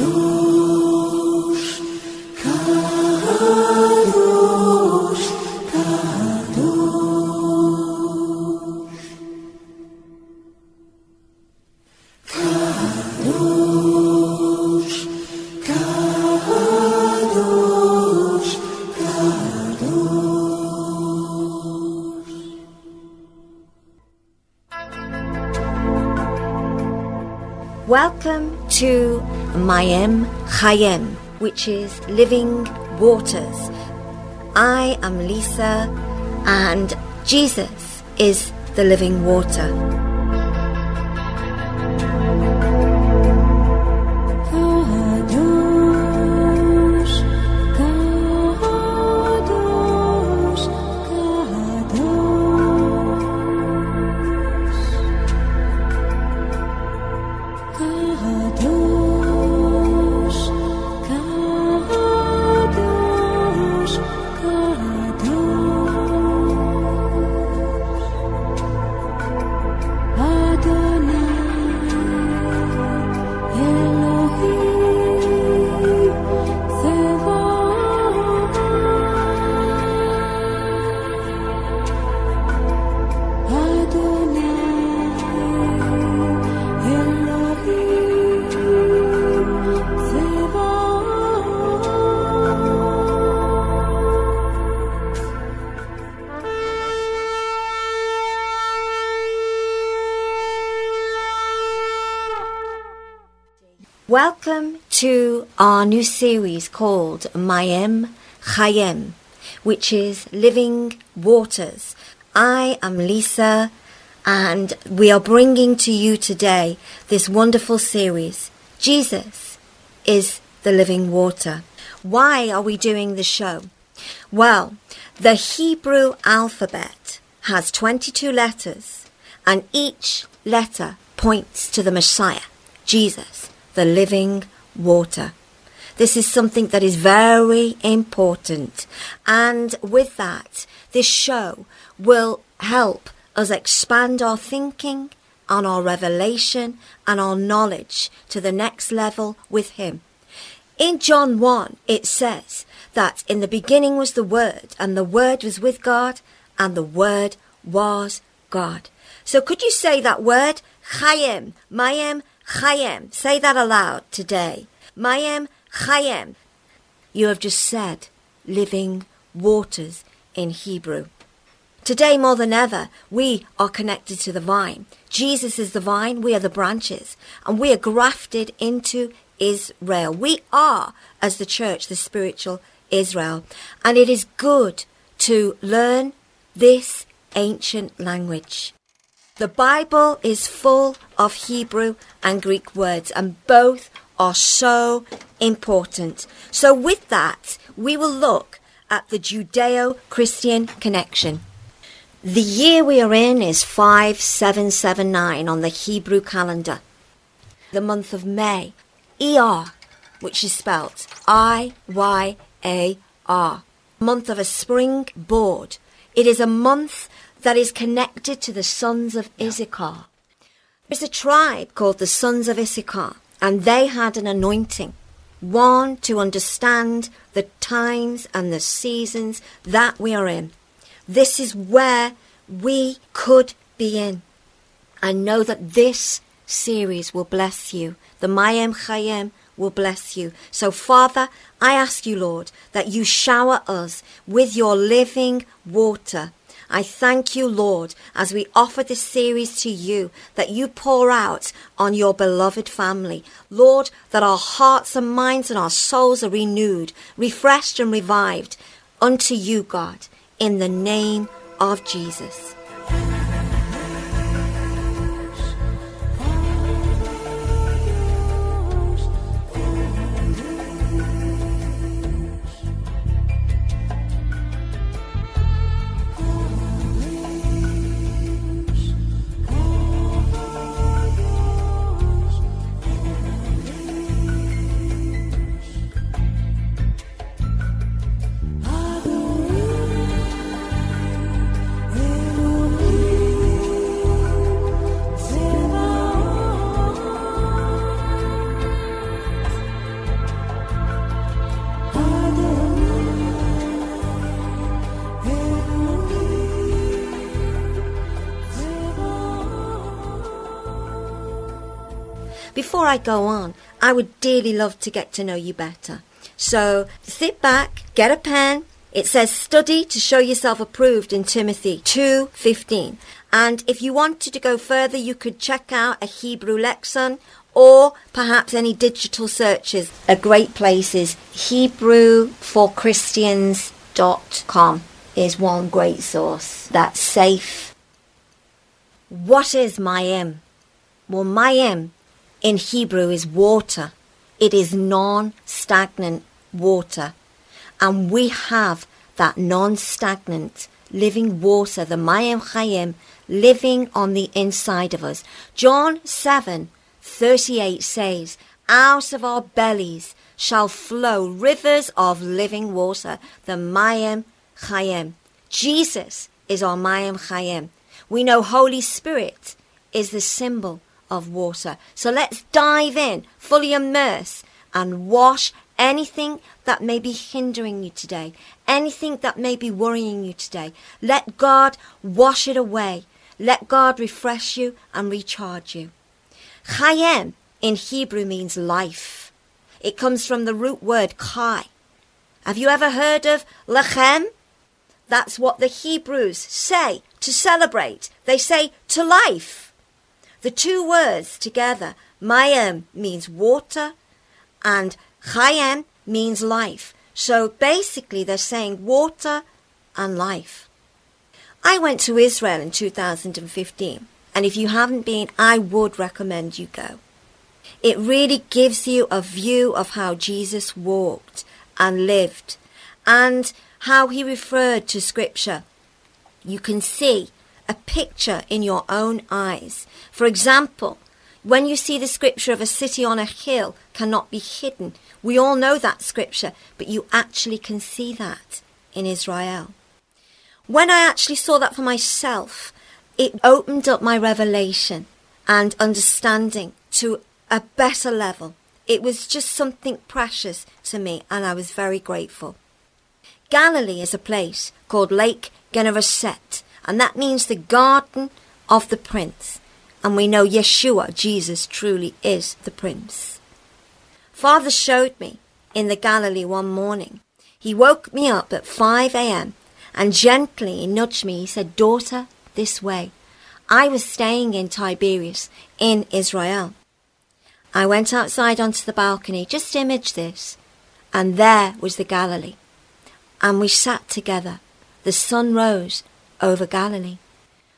Tú Welcome to Mayim Chayim, which is living waters. I am Lisa, and Jesus is the living water. Welcome to our new series called Mayim Chayim, which is Living Waters. I am Lisa, and we are bringing to you today this wonderful series. Jesus is the living water. Why are we doing the show? Well, the Hebrew alphabet has 22 letters, and each letter points to the Messiah, Jesus, the living water. This is something that is very important. And with that, this show will help us expand our thinking and our revelation and our knowledge to the next level with Him. In John 1, it says that in the beginning was the Word, and the Word was with God, and the Word was God. So could you say that word? Chayim, Mayim, Chayim. Say that aloud today. Mayim, Chayim. You have just said living waters in Hebrew. Today, more than ever, we are connected to the vine. Jesus is the vine, we are the branches, and we are grafted into Israel. We are, as the church, the spiritual Israel. And it is good to learn this ancient language. The Bible is full of Hebrew and Greek words, and both are so important. So, with that, we will look at the Judeo Christian connection. The year we are in is 5779 on the Hebrew calendar. The month of May, ER, which is spelt I Y A R, month of a spring board. It is a month that is connected to the sons of Issachar. There's a tribe called the sons of Issachar, and they had an anointing. One to understand the times and the seasons that we are in. This is where we could be in. I know that this series will bless you. The Mayim Chayim will bless you. So, Father, I ask you, Lord, that you shower us with your living water. I thank you, Lord, as we offer this series to you, that you pour out on your beloved family. Lord, that our hearts and minds and our souls are renewed, refreshed and revived unto you, God, in the name of Jesus. Before I go on, I would dearly love to get to know you better. So sit back, get a pen. It says study to show yourself approved in Timothy 2:15. And if you wanted to go further, you could check out a Hebrew lexicon or perhaps any digital searches. A great place is HebrewForChristians.com is one great source that's safe. What is Mayim? Well, Mayim in Hebrew is water. It is non-stagnant water. And we have that non-stagnant living water, the Mayim Chayim, living on the inside of us. John 7 38 says, Out of our bellies shall flow rivers of living water, the Mayim Chayim. Jesus is our Mayim Chayim. We know Holy Spirit is the symbol of water. So let's dive in, fully immerse, and wash anything that may be hindering you today, anything that may be worrying you today. Let God wash it away. Let God refresh you and recharge you. Chayim in Hebrew means life. It comes from the root word chai. Have you ever heard of l'chaim? That's what the Hebrews say to celebrate. They say to life. The two words together, mayim means water and chayim means life. So basically they're saying water and life. I went to Israel in 2015 and if you haven't been, I would recommend you go. It really gives you a view of how Jesus walked and lived and how he referred to scripture. You can see a picture in your own eyes. For example, when you see the scripture of a city on a hill cannot be hidden, we all know that scripture, but you actually can see that in Israel. When I actually saw that for myself, it opened up my revelation and understanding to a better level. It was just something precious to me, and I was very grateful. Galilee is a place called Lake Gennesaret, and that means the garden of the prince. And we know Yeshua, Jesus, truly is the prince. Father showed me in the Galilee one morning. He woke me up at 5 a.m. and gently nudged me. He said, Daughter, this way. I was staying in Tiberias in Israel. I went outside onto the balcony, just image this, and there was the Galilee. And we sat together. The sun rose over Galilee.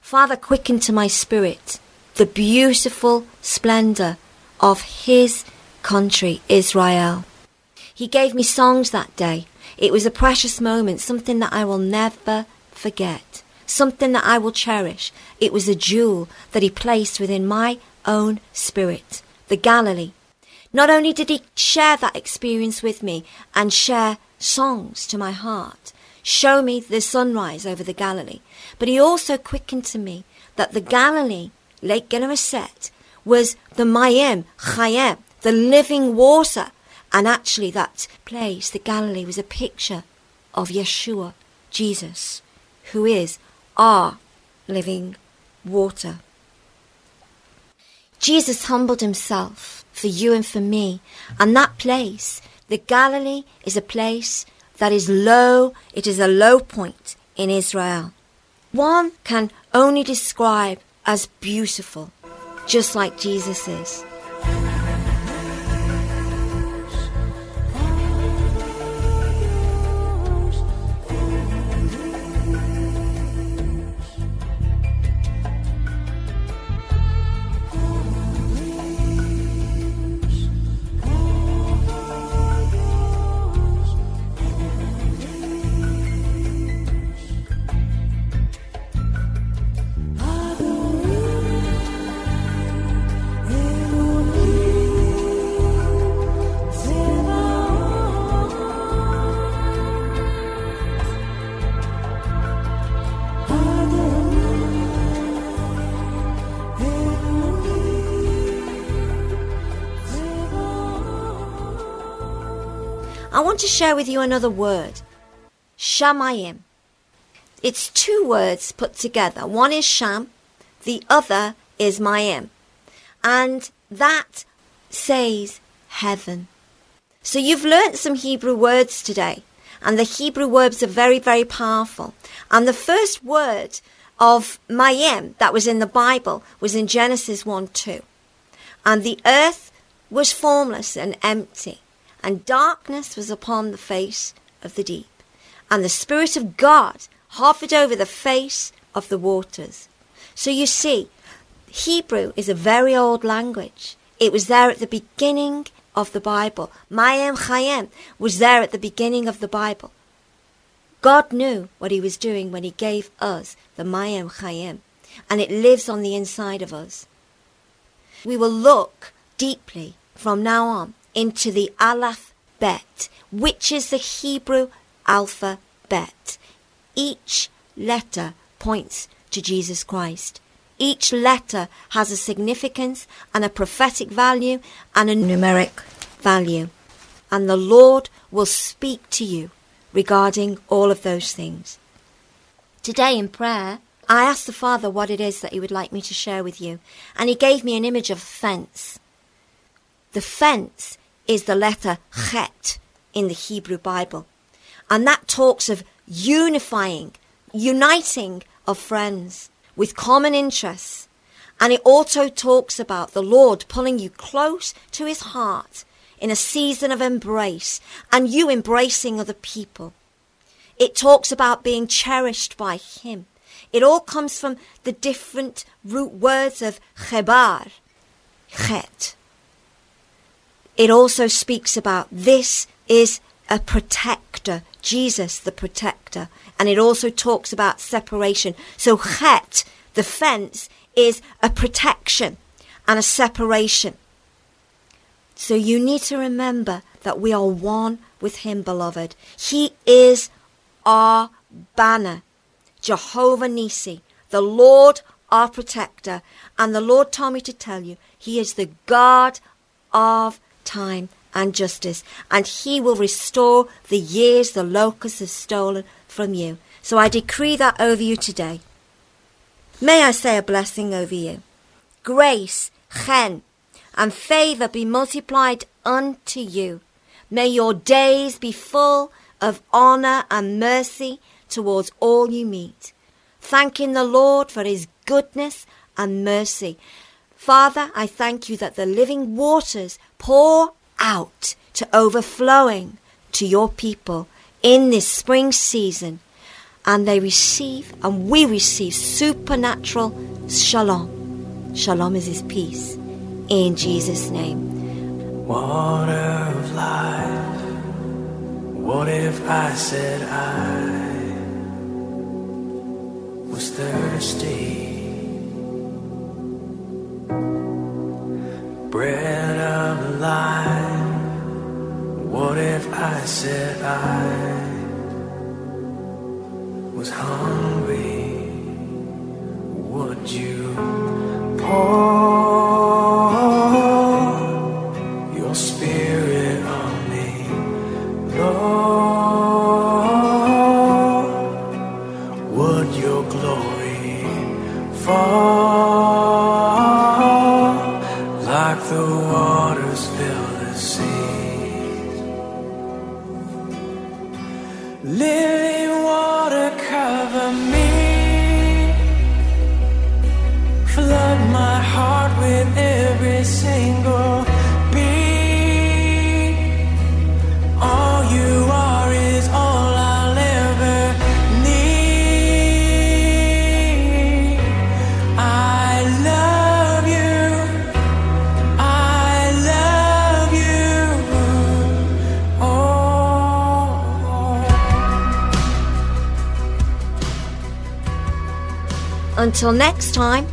Father quickened to my spirit the beautiful splendor of his country, Israel. He gave me songs that day. It was a precious moment, something that I will never forget something that I will cherish. It was a jewel that he placed within my own spirit, the Galilee. Not only did he share that experience with me and share songs to my heart, show me the sunrise over the Galilee, but he also quickened to me that the Galilee, Lake Gennesaret, was the Mayim, Chayim, the living water. And actually that place, the Galilee, was a picture of Yeshua, Jesus, who is are living water. Jesus humbled himself for you and for me, and that place, the Galilee, is a place that is low, it is a low point in Israel. One can only describe as beautiful, just like Jesus is. Want to share with you another word. Shamayim. It's two words put together. One is Sham, the other is Mayim. And that says heaven. So you've learnt some Hebrew words today, and the Hebrew words are very, very powerful. And the first word of Mayim that was in the Bible was in Genesis 1 2. And the earth was formless and empty, and darkness was upon the face of the deep. And the Spirit of God hovered over the face of the waters. So you see, Hebrew is a very old language. It was there at the beginning of the Bible. Mayim Chayim was there at the beginning of the Bible. God knew what he was doing when he gave us the Mayim Chayim, and it lives on the inside of us. We will look deeply from now on into the Aleph Bet, which is the Hebrew alphabet. Each letter points to Jesus Christ. Each letter has a significance and a prophetic value and a numeric value. And the Lord will speak to you regarding all of those things. Today in prayer, I asked the Father what it is that He would like me to share with you, and He gave me an image of a fence. The fence is the letter Chet in the Hebrew Bible, and that talks of unifying, uniting of friends with common interests. And it also talks about the Lord pulling you close to His heart in a season of embrace and you embracing other people. It talks about being cherished by Him. It all comes from the different root words of chebar, chet. It also speaks about this is a protector, Jesus the protector. And it also talks about separation. So chet, the fence, is a protection and a separation. So you need to remember that we are one with Him, beloved. He is our banner, Jehovah Nissi, the Lord our protector. And the Lord told me to tell you, He is the God of time and justice, and He will restore the years the locusts have stolen from you. So I decree that over you today. May I say a blessing over you. Grace, chen, and favor be multiplied unto you. May your days be full of honor and mercy towards all you meet. Thanking the Lord for his goodness and mercy. Father, I thank you that the living waters pour out to overflowing to your people in this spring season. And they receive, and we receive supernatural shalom. Shalom is his peace. In Jesus' name. Water of life. What if I said I was thirsty? Bread of life. What if I said I was hungry? Would you pour your spirit on me, Lord? Would your glory fall like the waters fill the seas? Living Until next time,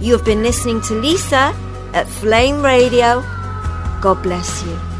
you have been listening to Lisa at Flame Radio. God bless you.